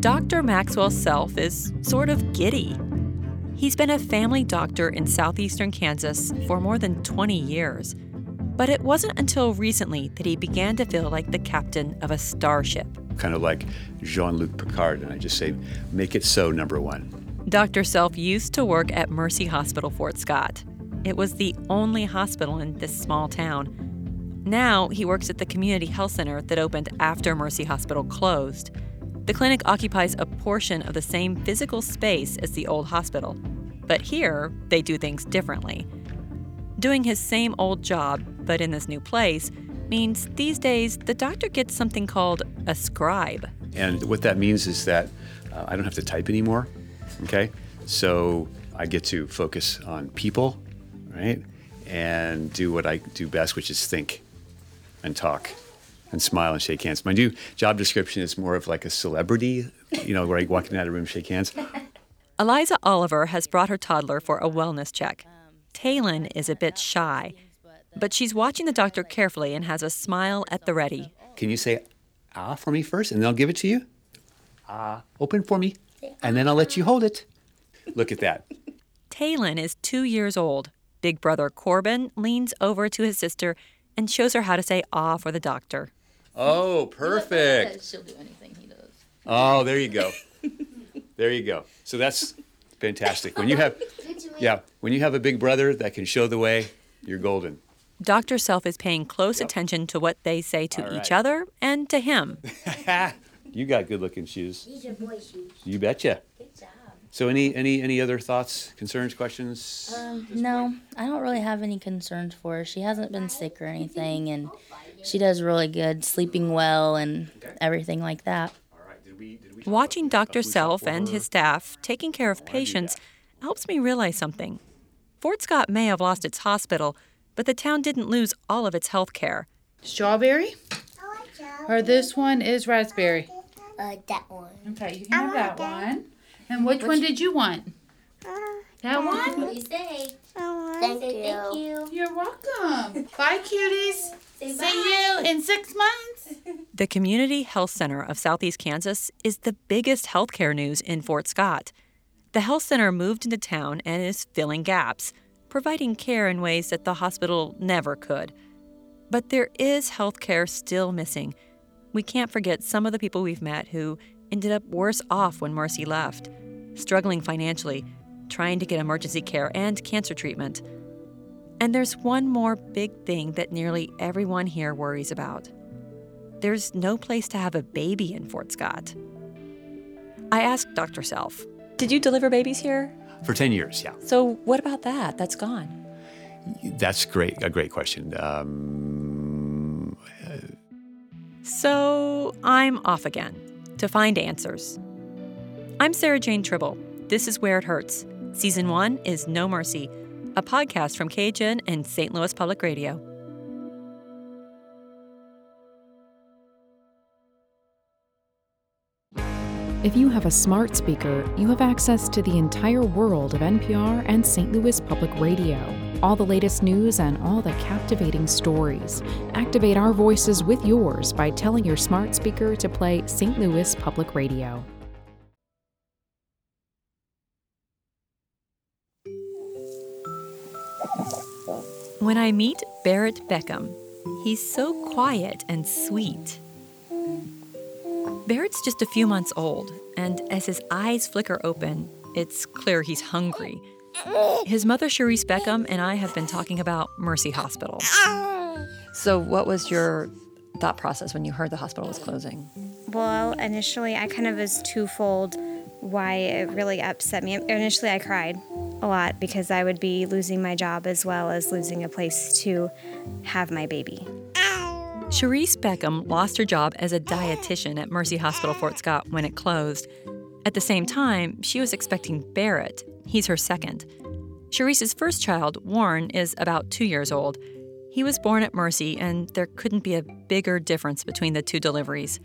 Dr. Maxwell Self is sort of giddy. He's been a family doctor in southeastern Kansas for more than 20 years. But it wasn't until recently that he began to feel like the captain of a starship. Kind of like Jean Luc Picard, and I just say, make it so, number one. Dr. Self used to work at Mercy Hospital Fort Scott. It was the only hospital in this small town. Now he works at the community health center that opened after Mercy Hospital closed. The clinic occupies a portion of the same physical space as the old hospital, but here they do things differently. Doing his same old job, but in this new place, means these days the doctor gets something called a scribe. And what that means is that uh, I don't have to type anymore, okay? So I get to focus on people, right? And do what I do best, which is think and talk and smile and shake hands. My new job description is more of like a celebrity, you know, where I walk into a room, shake hands. Eliza Oliver has brought her toddler for a wellness check. Talon is a bit shy, but she's watching the doctor carefully and has a smile at the ready. Can you say ah for me first, and then I'll give it to you? Ah, open for me, and then I'll let you hold it. Look at that. Talon is two years old. Big brother Corbin leans over to his sister and shows her how to say ah for the doctor. Oh, perfect. She'll do anything he does. Oh, there you go. There you go. So that's fantastic. When you have, yeah, when you have a big brother that can show the way, you're golden. Dr. Self is paying close attention to what they say to All each other and to him. you got good-looking shoes. These are boy shoes. You betcha. Good job. So, any any any other thoughts, concerns, questions? Um, no, I don't really have any concerns for her. She hasn't been sick or anything, and she does really good, sleeping well, and everything like that. All right. Did we did we Watching Dr. Self and his staff taking care of patients helps me realize something. Fort Scott may have lost its hospital, but the town didn't lose all of its health care. Strawberry? Or this one is raspberry? Uh, that one. Okay, you can have that one. And which one did you want? That one? What do you say? Thank you. thank you. You're welcome. Bye, cuties. See you in six months. The Community Health Center of Southeast Kansas is the biggest healthcare news in Fort Scott. The health center moved into town and is filling gaps, providing care in ways that the hospital never could. But there is health care still missing. We can't forget some of the people we've met who ended up worse off when Mercy left, struggling financially, trying to get emergency care and cancer treatment. And there's one more big thing that nearly everyone here worries about. There's no place to have a baby in Fort Scott. I asked Dr. Self, Did you deliver babies here? For ten years, yeah. So what about that? That's gone. That's great. A great question. Um, So I'm off again to find answers. I'm Sarah Jane Tribble. This is Where It Hurts. Season one is No Mercy, a podcast from KHN and St. Louis Public Radio. If you have a smart speaker, you have access to the entire world of NPR and St. Louis Public Radio. All the latest news and all the captivating stories. Activate our voices with yours by telling your smart speaker to play St. Louis Public Radio. When I meet Barrett Beckham, he's so quiet and sweet. Barrett's just a few months old, and as his eyes flicker open, it's clear he's hungry. His mother, Cherise Beckham, and I have been talking about Mercy Hospital. So, what was your thought process when you heard the hospital was closing? Well, initially, I kind of was twofold why it really upset me. Initially, I cried a lot because I would be losing my job as well as losing a place to have my baby. Cherise Beckham lost her job as a dietitian at Mercy Hospital Fort Scott when it closed. At the same time, she was expecting Barrett. He's her second. Cherise's first child, Warren, is about two years old. He was born at Mercy, and there couldn't be a bigger difference between the two deliveries.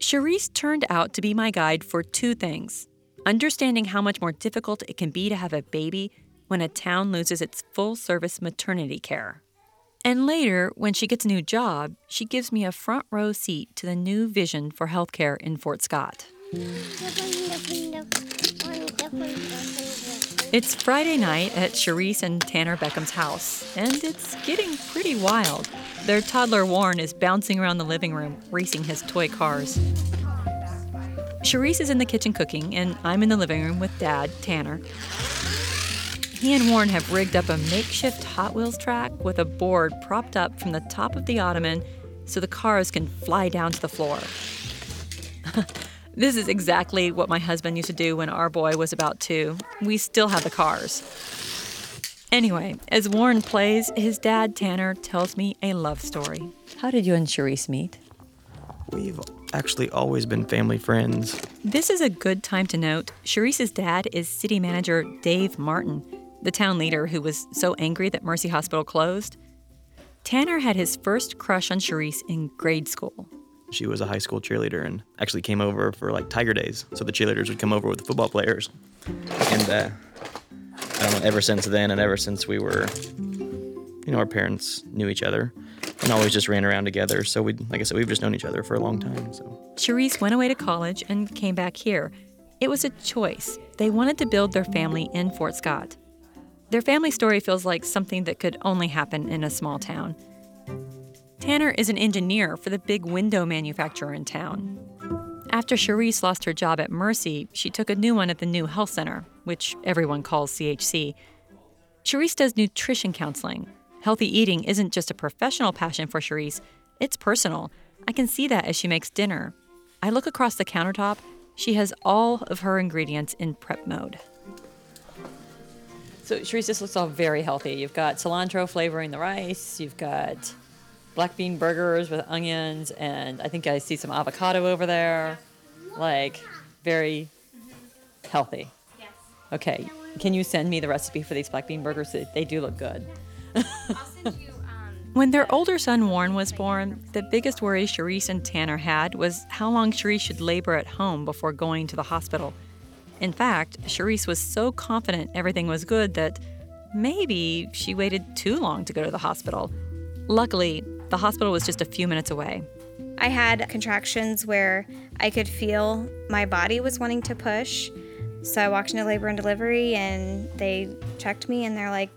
Cherise turned out to be my guide for two things understanding how much more difficult it can be to have a baby when a town loses its full service maternity care. And later, when she gets a new job, she gives me a front row seat to the new vision for healthcare in Fort Scott. It's Friday night at Cherise and Tanner Beckham's house, and it's getting pretty wild. Their toddler Warren is bouncing around the living room, racing his toy cars. Cherise is in the kitchen cooking, and I'm in the living room with Dad, Tanner. He and Warren have rigged up a makeshift Hot Wheels track with a board propped up from the top of the ottoman so the cars can fly down to the floor. this is exactly what my husband used to do when our boy was about two. We still have the cars. Anyway, as Warren plays, his dad, Tanner, tells me a love story. How did you and Cherise meet? We've actually always been family friends. This is a good time to note Cherise's dad is city manager Dave Martin, the town leader who was so angry that Mercy Hospital closed. Tanner had his first crush on Cherise in grade school. She was a high school cheerleader and actually came over for like Tiger Days. So the cheerleaders would come over with the football players. And uh, I don't know, ever since then and ever since we were, you know, our parents knew each other and always just ran around together. So we, like I said, we've just known each other for a long time. So Cherise went away to college and came back here. It was a choice. They wanted to build their family in Fort Scott. Their family story feels like something that could only happen in a small town. Tanner is an engineer for the big window manufacturer in town. After Cherise lost her job at Mercy, she took a new one at the new health center, which everyone calls CHC. Cherise does nutrition counseling. Healthy eating isn't just a professional passion for Cherise, it's personal. I can see that as she makes dinner. I look across the countertop, she has all of her ingredients in prep mode. So Cherise, this looks all very healthy. You've got cilantro flavoring the rice. You've got black bean burgers with onions, and I think I see some avocado over there. Like, very healthy. Okay. Can you send me the recipe for these black bean burgers? They, they do look good. When their older son Warren was born, the biggest worry Cherise and Tanner had was how long Cherise should labor at home before going to the hospital. In fact, Cherise was so confident everything was good that maybe she waited too long to go to the hospital. Luckily, the hospital was just a few minutes away. I had contractions where I could feel my body was wanting to push. So I walked into labor and delivery, and they checked me, and they're like,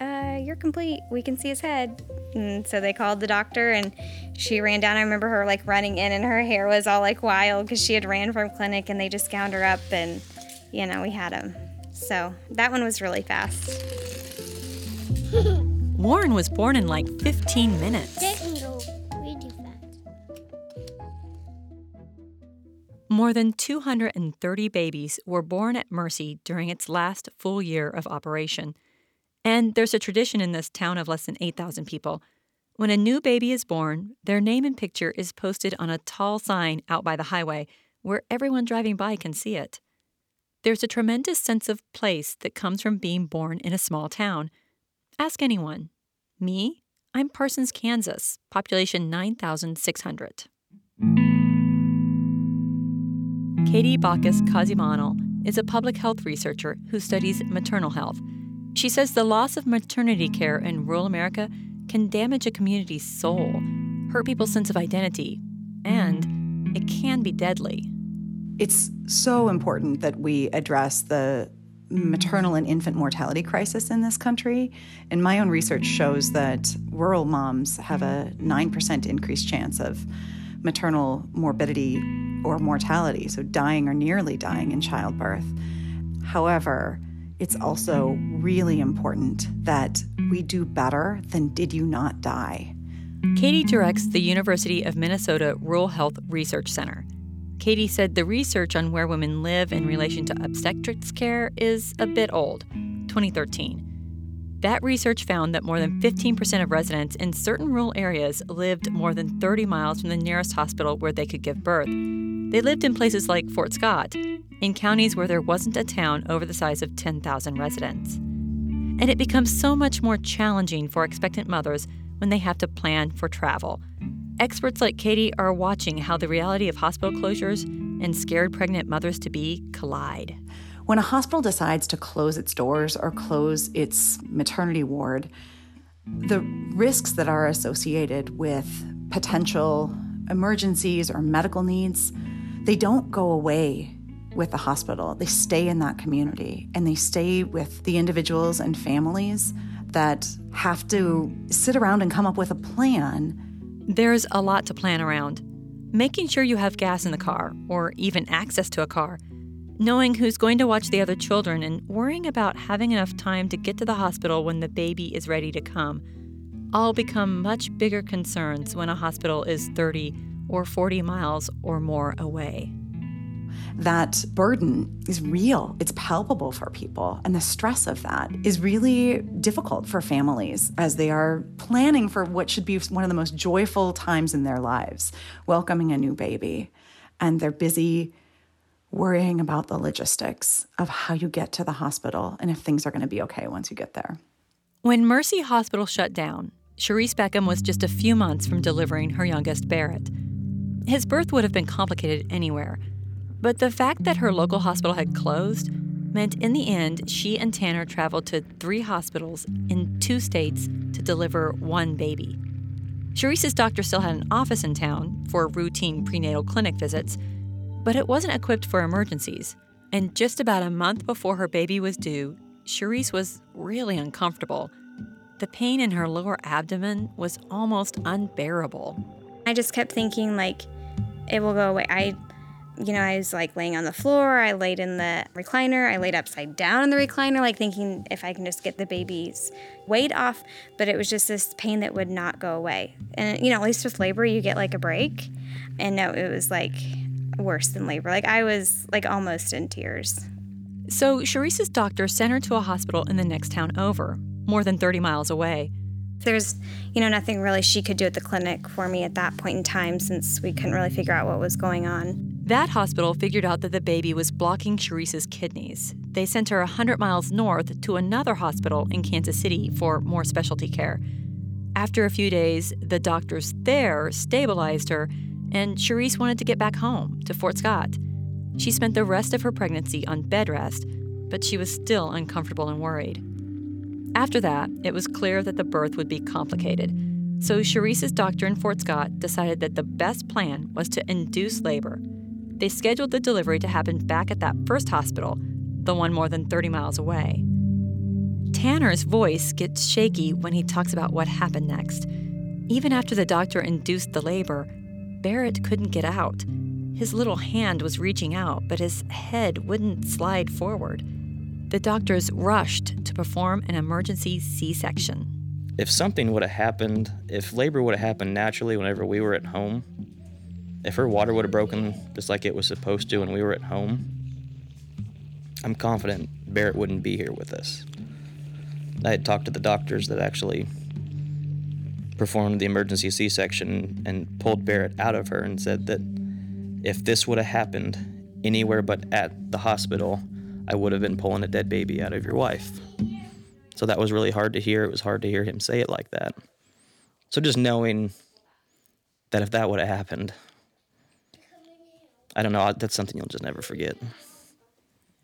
uh, "You're complete. We can see his head." And so they called the doctor, and she ran down. I remember her like running in, and her hair was all like wild because she had ran from clinic, and they just gowned her up, and you know we had him. So that one was really fast. Warren was born in like 15 minutes. They can go really fast. More than 230 babies were born at Mercy during its last full year of operation. And there's a tradition in this town of less than 8,000 people. When a new baby is born, their name and picture is posted on a tall sign out by the highway where everyone driving by can see it. There's a tremendous sense of place that comes from being born in a small town. Ask anyone. Me? I'm Parsons, Kansas, population 9,600. Katie Backes Kozhimannil is a public health researcher who studies maternal health. She says the loss of maternity care in rural America can damage a community's soul, hurt people's sense of identity, and it can be deadly. It's so important that we address the maternal and infant mortality crisis in this country. And my own research shows that rural moms have a 9% increased chance of maternal morbidity or mortality, so dying or nearly dying in childbirth. However, it's also really important that we do better than did you not die. Katie directs the University of Minnesota Rural Health Research Center. Katie said the research on where women live in relation to obstetrics care is a bit old, 2013. That research found that more than 15% of residents in certain rural areas lived more than 30 miles from the nearest hospital where they could give birth. They lived in places like Fort Scott, in counties where there wasn't a town over the size of 10,000 residents. And it becomes so much more challenging for expectant mothers when they have to plan for travel. Experts like Katie are watching how the reality of hospital closures and scared pregnant mothers to be collide. When a hospital decides to close its doors or close its maternity ward, the risks that are associated with potential emergencies or medical needs, they don't go away with the hospital. They stay in that community and they stay with the individuals and families that have to sit around and come up with a plan. There's a lot to plan around. Making sure you have gas in the car or even access to a car knowing who's going to watch the other children, and worrying about having enough time to get to the hospital when the baby is ready to come all become much bigger concerns when a hospital is 30 or 40 miles or more away. That burden is real, it's palpable for people, and the stress of that is really difficult for families as they are planning for what should be one of the most joyful times in their lives welcoming a new baby. And they're busy worrying about the logistics of how you get to the hospital and if things are going to be okay once you get there. When Mercy Hospital shut down, Cherise Beckham was just a few months from delivering her youngest Barrett. His birth would have been complicated anywhere, but the fact that her local hospital had closed meant in the end she and Tanner traveled to three hospitals in two states to deliver one baby. Cherise's doctor still had an office in town for routine prenatal clinic visits, but it wasn't equipped for emergencies. And just about a month before her baby was due, Cherise was really uncomfortable. The pain in her lower abdomen was almost unbearable. I just kept thinking, like, it will go away. I, you know, I was like laying on the floor. I laid in the recliner. I laid upside down in the recliner, like thinking if I can just get the baby's weight off. But it was just this pain that would not go away. And, you know, at least with labor, you get like a break. And no, it was like worse than labor. Like I was like almost in tears. So Cherise's doctor sent her to a hospital in the next town over, more than 30 miles away. There's, you know, nothing really she could do at the clinic for me at that point in time since we couldn't really figure out what was going on. That hospital figured out that the baby was blocking Cherise's kidneys. They sent her 100 miles north to another hospital in Kansas City for more specialty care. After a few days, the doctors there stabilized her and Cherise wanted to get back home to Fort Scott. She spent the rest of her pregnancy on bed rest, but she was still uncomfortable and worried. After that, it was clear that the birth would be complicated, so Cherise's doctor in Fort Scott decided that the best plan was to induce labor. They scheduled the delivery to happen back at that first hospital, the one more than 30 miles away. Tanner's voice gets shaky when he talks about what happened next. Even after the doctor induced the labor, Barrett couldn't get out. His little hand was reaching out, but his head wouldn't slide forward. The doctors rushed to perform an emergency C section. If something would have happened, if labor would have happened naturally whenever we were at home, if her water would have broken just like it was supposed to when we were at home, I'm confident Barrett wouldn't be here with us. I had talked to the doctors that actually performed the emergency C section and pulled Barrett out of her and said that if this would have happened anywhere but at the hospital, I would have been pulling a dead baby out of your wife. So that was really hard to hear. It was hard to hear him say it like that. So just knowing that if that would have happened, I don't know, that's something you'll just never forget.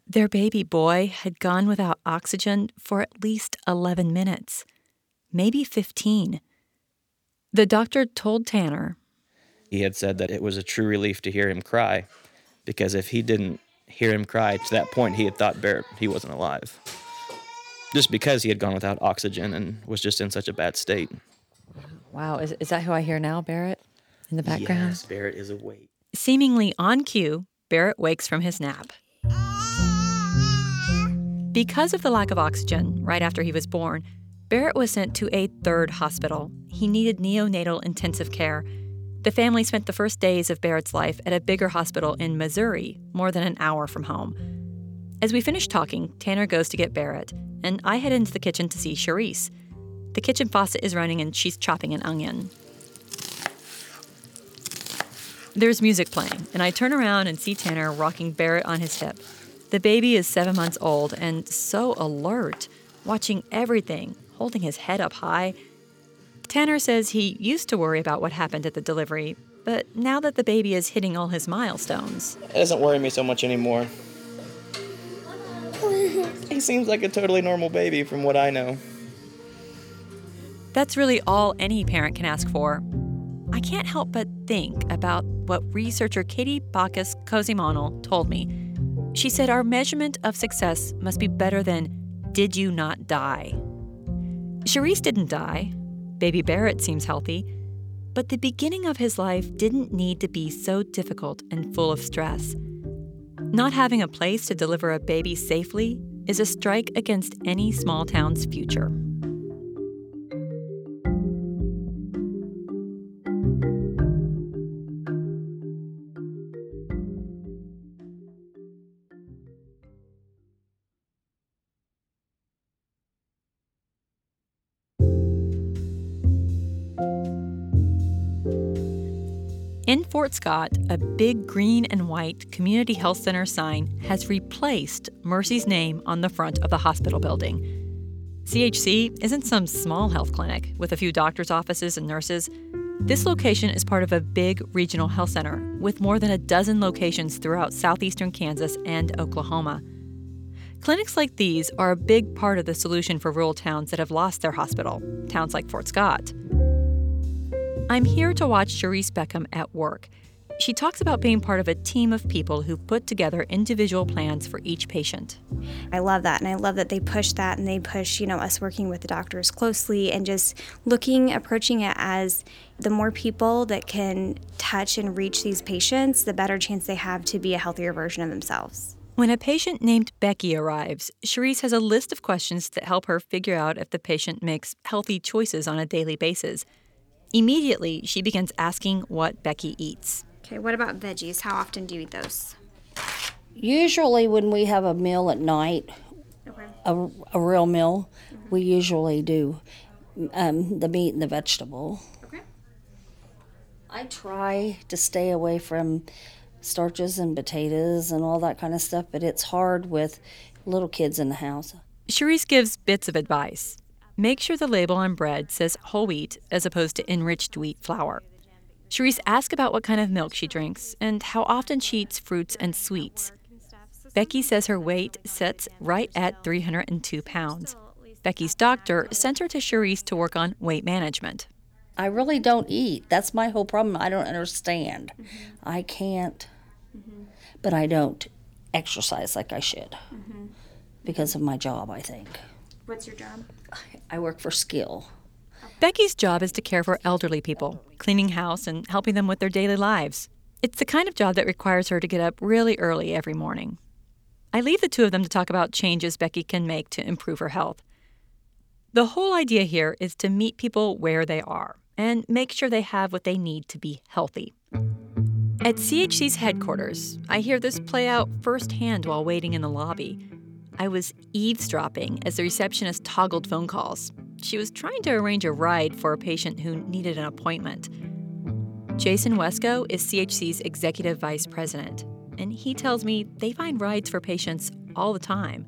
Their baby boy had gone without oxygen for at least 11 minutes, maybe 15. The doctor told Tanner. He had said that it was a true relief to hear him cry because if he didn't hear him cry to that point, he had thought Barrett he wasn't alive. Just because he had gone without oxygen and was just in such a bad state. Wow, is, is that who I hear now, Barrett, in the background? Yes, Barrett is awake. Seemingly on cue, Barrett wakes from his nap. Because of the lack of oxygen right after he was born, Barrett was sent to a third hospital. He needed neonatal intensive care. The family spent the first days of Barrett's life at a bigger hospital in Missouri, more than an hour from home. As we finish talking, Tanner goes to get Barrett, and I head into the kitchen to see Cherise. The kitchen faucet is running and she's chopping an onion. There's music playing, and I turn around and see Tanner rocking Barrett on his hip. The baby is seven months old and so alert, watching everything, holding his head up high. Tanner says he used to worry about what happened at the delivery, but now that the baby is hitting all his milestones, It doesn't worry me so much anymore. he seems like a totally normal baby from what I know. that's really all any parent can ask for. I can't help but think about what researcher Katie Backes Kozhimannil told me. She said our measurement of success must be better than did you not die? Cherise didn't die. Baby Barrett seems healthy. But the beginning of his life didn't need to be so difficult and full of stress. Not having a place to deliver a baby safely is a strike against any small town's future. In Fort Scott, a big green and white community health center sign has replaced Mercy's name on the front of the hospital building. CHC isn't some small health clinic with a few doctor's offices and nurses. This location is part of a big regional health center with more than a dozen locations throughout southeastern Kansas and Oklahoma. Clinics like these are a big part of the solution for rural towns that have lost their hospital, towns like Fort Scott. I'm here to watch Cherise Beckham at work. She talks about being part of a team of people who put together individual plans for each patient. I love that, and I love that they push that, and they push, you know, us working with the doctors closely, and just looking, approaching it as the more people that can touch and reach these patients, the better chance they have to be a healthier version of themselves. When a patient named Becky arrives, Cherise has a list of questions that help her figure out if the patient makes healthy choices on a daily basis. Immediately, she begins asking what Becky eats. Okay, what about veggies? How often do you eat those? Usually, when we have a meal at night, Okay. a, a real meal, we usually do um, the meat and the vegetable. Okay. I try to stay away from starches and potatoes and all that kind of stuff, but it's hard with little kids in the house. Cherise gives bits of advice. Make sure the label on bread says whole wheat as opposed to enriched wheat flour. Cherise asks about what kind of milk she drinks and how often she eats fruits and sweets. Becky says her weight sits right at 302 pounds. Becky's doctor sent her to Cherise to work on weight management. I really don't eat. That's my whole problem. I don't understand. I can't, but I don't exercise like I should mm-hmm. because of my job, I think. What's your job? I work for Skill. Becky's job is to care for elderly people, cleaning house and helping them with their daily lives. It's the kind of job that requires her to get up really early every morning. I leave the two of them to talk about changes Becky can make to improve her health. The whole idea here is to meet people where they are and make sure they have what they need to be healthy. At CHC's headquarters, I hear this play out firsthand while waiting in the lobby. I was eavesdropping as the receptionist toggled phone calls. She was trying to arrange a ride for a patient who needed an appointment. Jason Wesco is CHC's executive vice president, and he tells me they find rides for patients all the time.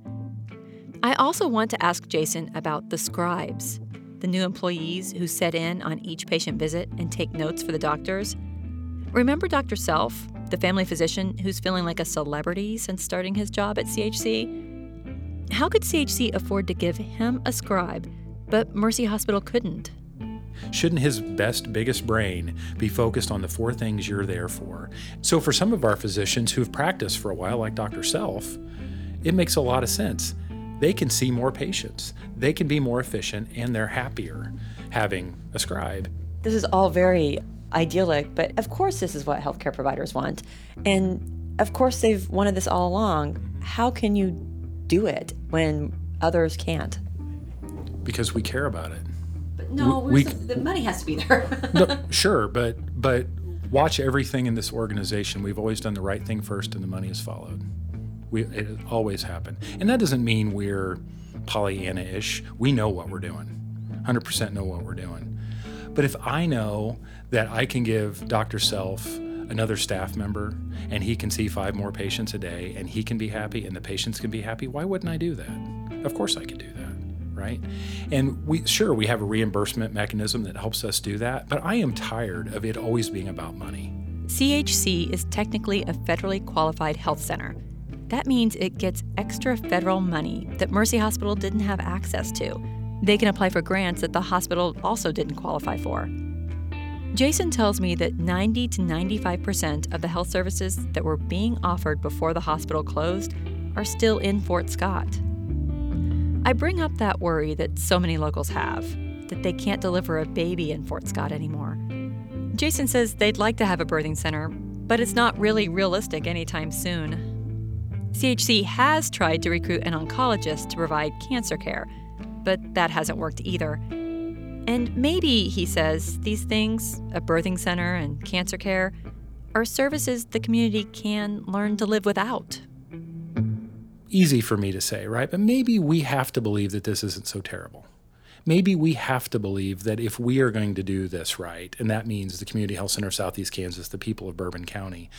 I also want to ask Jason about the scribes, the new employees who set in on each patient visit and take notes for the doctors. Remember Dr. Self, the family physician who's feeling like a celebrity since starting his job at CHC? How could CHC afford to give him a scribe, but Mercy Hospital couldn't? Shouldn't his best, biggest brain be focused on the four things you're there for? So, for some of our physicians who've practiced for a while, like Dr. Self, it makes a lot of sense. They can see more patients, they can be more efficient, and they're happier having a scribe. This is all very idyllic, but of course, this is what healthcare providers want. And of course, they've wanted this all along. How can you do it when others can't? Because we care about it. But no, We- where's the, the money has to be there. no, sure, but but watch everything in this organization. We've always done the right thing first, and the money has followed. We it always happened, and that doesn't mean we're Pollyanna ish. We know what we're doing, 100% know what we're doing. But if I know that I can give Dr. Self another staff member and he can see five more patients a day and he can be happy and the patients can be happy, why wouldn't I do that? Of course I could do that, right? And we sure we have a reimbursement mechanism that helps us do that, but I am tired of it always being about money. CHC is technically a federally qualified health center. That means it gets extra federal money that Mercy Hospital didn't have access to. They can apply for grants that the hospital also didn't qualify for. Jason tells me that 90 to 95% of the health services that were being offered before the hospital closed are still in Fort Scott. I bring up that worry that so many locals have that they can't deliver a baby in Fort Scott anymore. Jason says they'd like to have a birthing center, but it's not really realistic anytime soon. CHC has tried to recruit an oncologist to provide cancer care, but that hasn't worked either. And maybe, he says, these things, a birthing center and cancer care, are services the community can learn to live without. Easy for me to say, right? But maybe we have to believe that this isn't so terrible maybe we have to believe that if we are going to do this right, and that means the Community Health Center Southeast Kansas, the people of Bourbon County,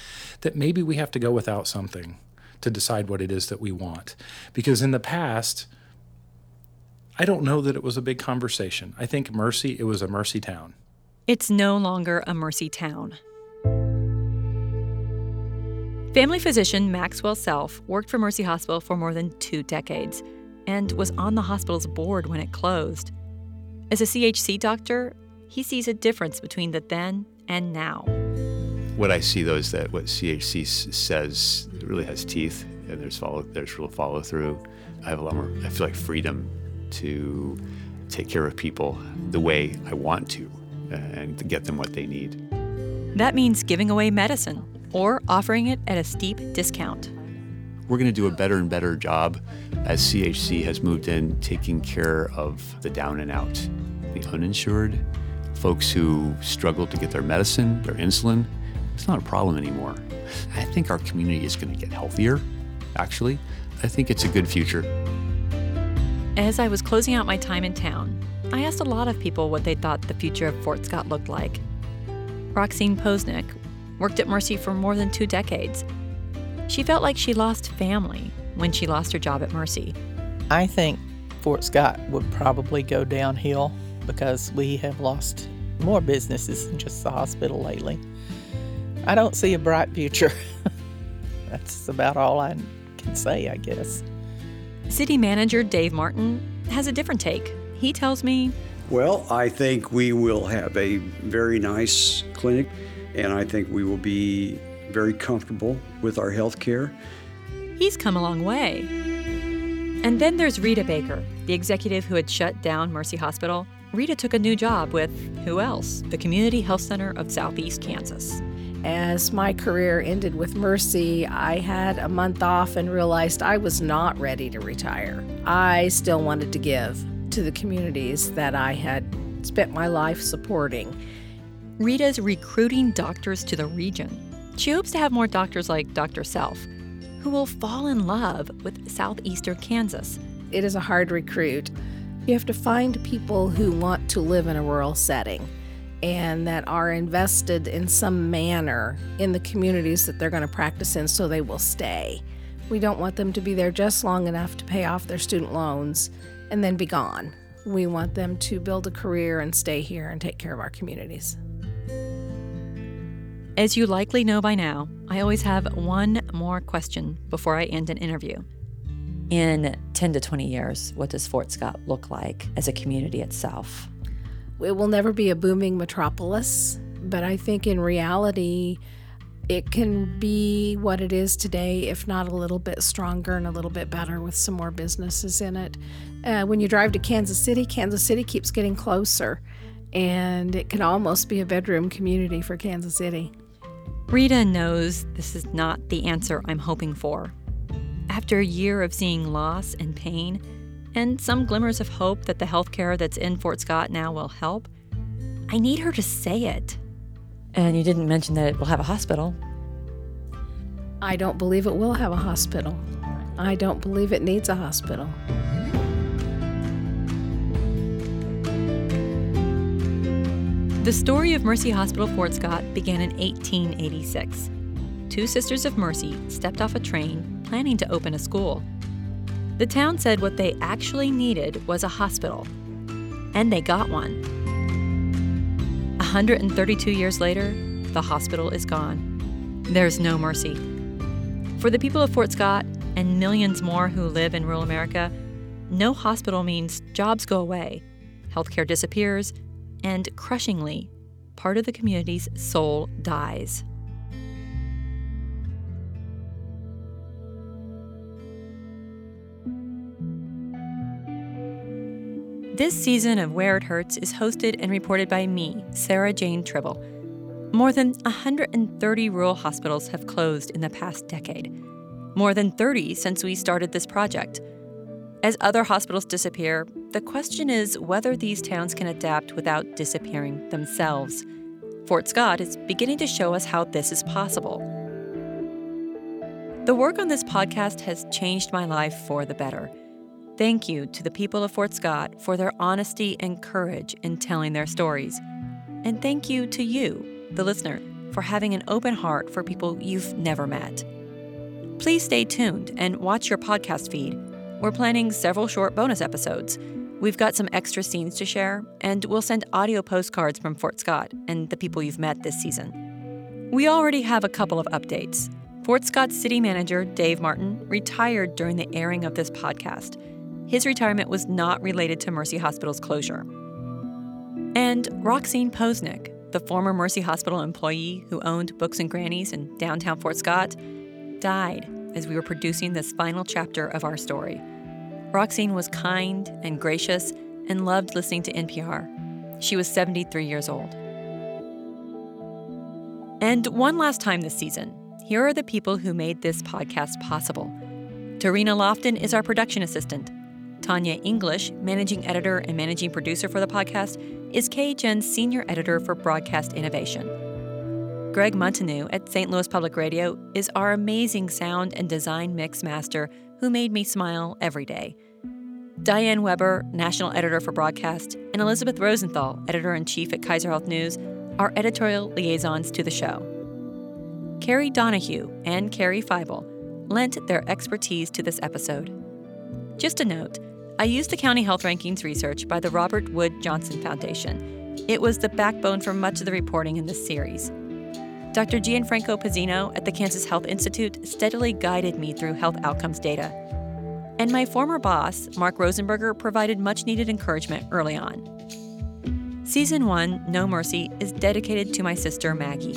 that maybe we have to go without something to decide what it is that we want. Because in the past, I don't know that it was a big conversation. I think Mercy, it was a Mercy town. It's no longer a Mercy town. Family physician Maxwell Self worked for Mercy Hospital for more than two decades and was on the hospital's board when it closed. As a CHC doctor, he sees a difference between the then and now. What I see though is that what CHC s- says really has teeth, and there's follow, there's real follow through. I have a lot more. I feel like freedom to take care of people the way I want to, uh, and to get them what they need. That means giving away medicine or offering it at a steep discount. We're going to do a better and better job as CHC has moved in taking care of the down and out, the uninsured, folks who struggle to get their medicine, their insulin. It's not a problem anymore. I think our community is going to get healthier, actually. I think it's a good future. As I was closing out my time in town, I asked a lot of people what they thought the future of Fort Scott looked like. Roxine Posnick worked at Mercy for more than two decades. She felt like she lost family when she lost her job at Mercy. I think Fort Scott would probably go downhill because we have lost more businesses than just the hospital lately. I don't see a bright future. That's about all I can say, I guess. City manager Dave Martin has a different take. He tells me Well, I think we will have a very nice clinic, and I think we will be very comfortable with our health care. he's come a long way. And then there's Rita Baker, the executive who had shut down Mercy Hospital. Rita took a new job with who else? The Community Health Center of Southeast Kansas. As my career ended with Mercy, I had a month off and realized I was not ready to retire. I still wanted to give to the communities that I had spent my life supporting. Rita's recruiting doctors to the region. She hopes to have more doctors like Dr. Self, who will fall in love with southeastern Kansas. It is a hard recruit. You have to find people who want to live in a rural setting and that are invested in some manner in the communities that they're going to practice in so they will stay. We don't want them to be there just long enough to pay off their student loans and then be gone. We want them to build a career and stay here and take care of our communities. As you likely know by now, I always have one more question before I end an interview. In 10 to 20 years, what does Fort Scott look like as a community itself? It will never be a booming metropolis, but I think in reality, it can be what it is today, if not a little bit stronger and a little bit better with some more businesses in it. Uh, when you drive to Kansas City, Kansas City keeps getting closer, and it can almost be a bedroom community for Kansas City. Rita knows this is not the answer I'm hoping for. After a year of seeing loss and pain, and some glimmers of hope that the healthcare that's in Fort Scott now will help, I need her to say it. And you didn't mention that it will have a hospital. I don't believe it will have a hospital. I don't believe it needs a hospital. The story of Mercy Hospital Fort Scott began in 1886. Two Sisters of Mercy stepped off a train planning to open a school the town said what they actually needed was a hospital, and they got one. 132 years later, the hospital is gone. There's no mercy. For the people of Fort Scott and millions more who live in rural America, no hospital means jobs go away, healthcare disappears, and crushingly, part of the community's soul dies. This season of Where It Hurts is hosted and reported by me, Sarah Jane Tribble. More than 130 rural hospitals have closed in the past decade, more than 30 since we started this project. As other hospitals disappear, the question is whether these towns can adapt without disappearing themselves. Fort Scott is beginning to show us how this is possible. The work on this podcast has changed my life for the better. Thank you to the people of Fort Scott for their honesty and courage in telling their stories. And thank you to you, the listener, for having an open heart for people you've never met. Please stay tuned and watch your podcast feed. We're planning several short bonus episodes. We've got some extra scenes to share, and we'll send audio postcards from Fort Scott and the people you've met this season. We already have a couple of updates. Fort Scott City Manager Dave Martin retired during the airing of this podcast. His retirement was not related to Mercy Hospital's closure. And Roxine Posnick, the former Mercy Hospital employee who owned Books and Grannies in downtown Fort Scott, died as we were producing this final chapter of our story. Roxine was kind and gracious and loved listening to NPR. She was 73 years old. And one last time this season, here are the people who made this podcast possible. Tarina Lofton is our production assistant. Tanya English, managing editor and managing producer for the podcast, is KHN's senior editor for broadcast innovation. Greg Munteanu at St. Louis Public Radio is our amazing sound and design mix master who made me smile every day. Diane Weber, national editor for broadcast, and Elizabeth Rosenthal, editor in chief at Kaiser Health News, are editorial liaisons to the show. Carrie Donahue and Carrie Feibel lent their expertise to this episode. Just a note I used the county health rankings research by the Robert Wood Johnson Foundation. It was the backbone for much of the reporting in this series. Dr. Gianfranco Pezzino at the Kansas Health Institute steadily guided me through health outcomes data. And my former boss, Mark Rosenberger, provided much needed encouragement early on. Season 1, No Mercy, is dedicated to my sister, Maggie.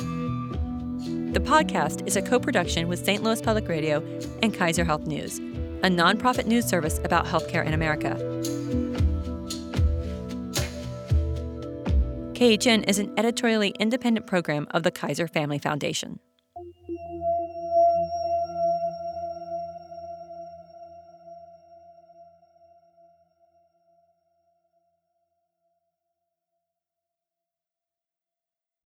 The podcast is a co production with St. Louis Public Radio and Kaiser Health News, a nonprofit news service about healthcare in America. KHN is an editorially independent program of the Kaiser Family Foundation.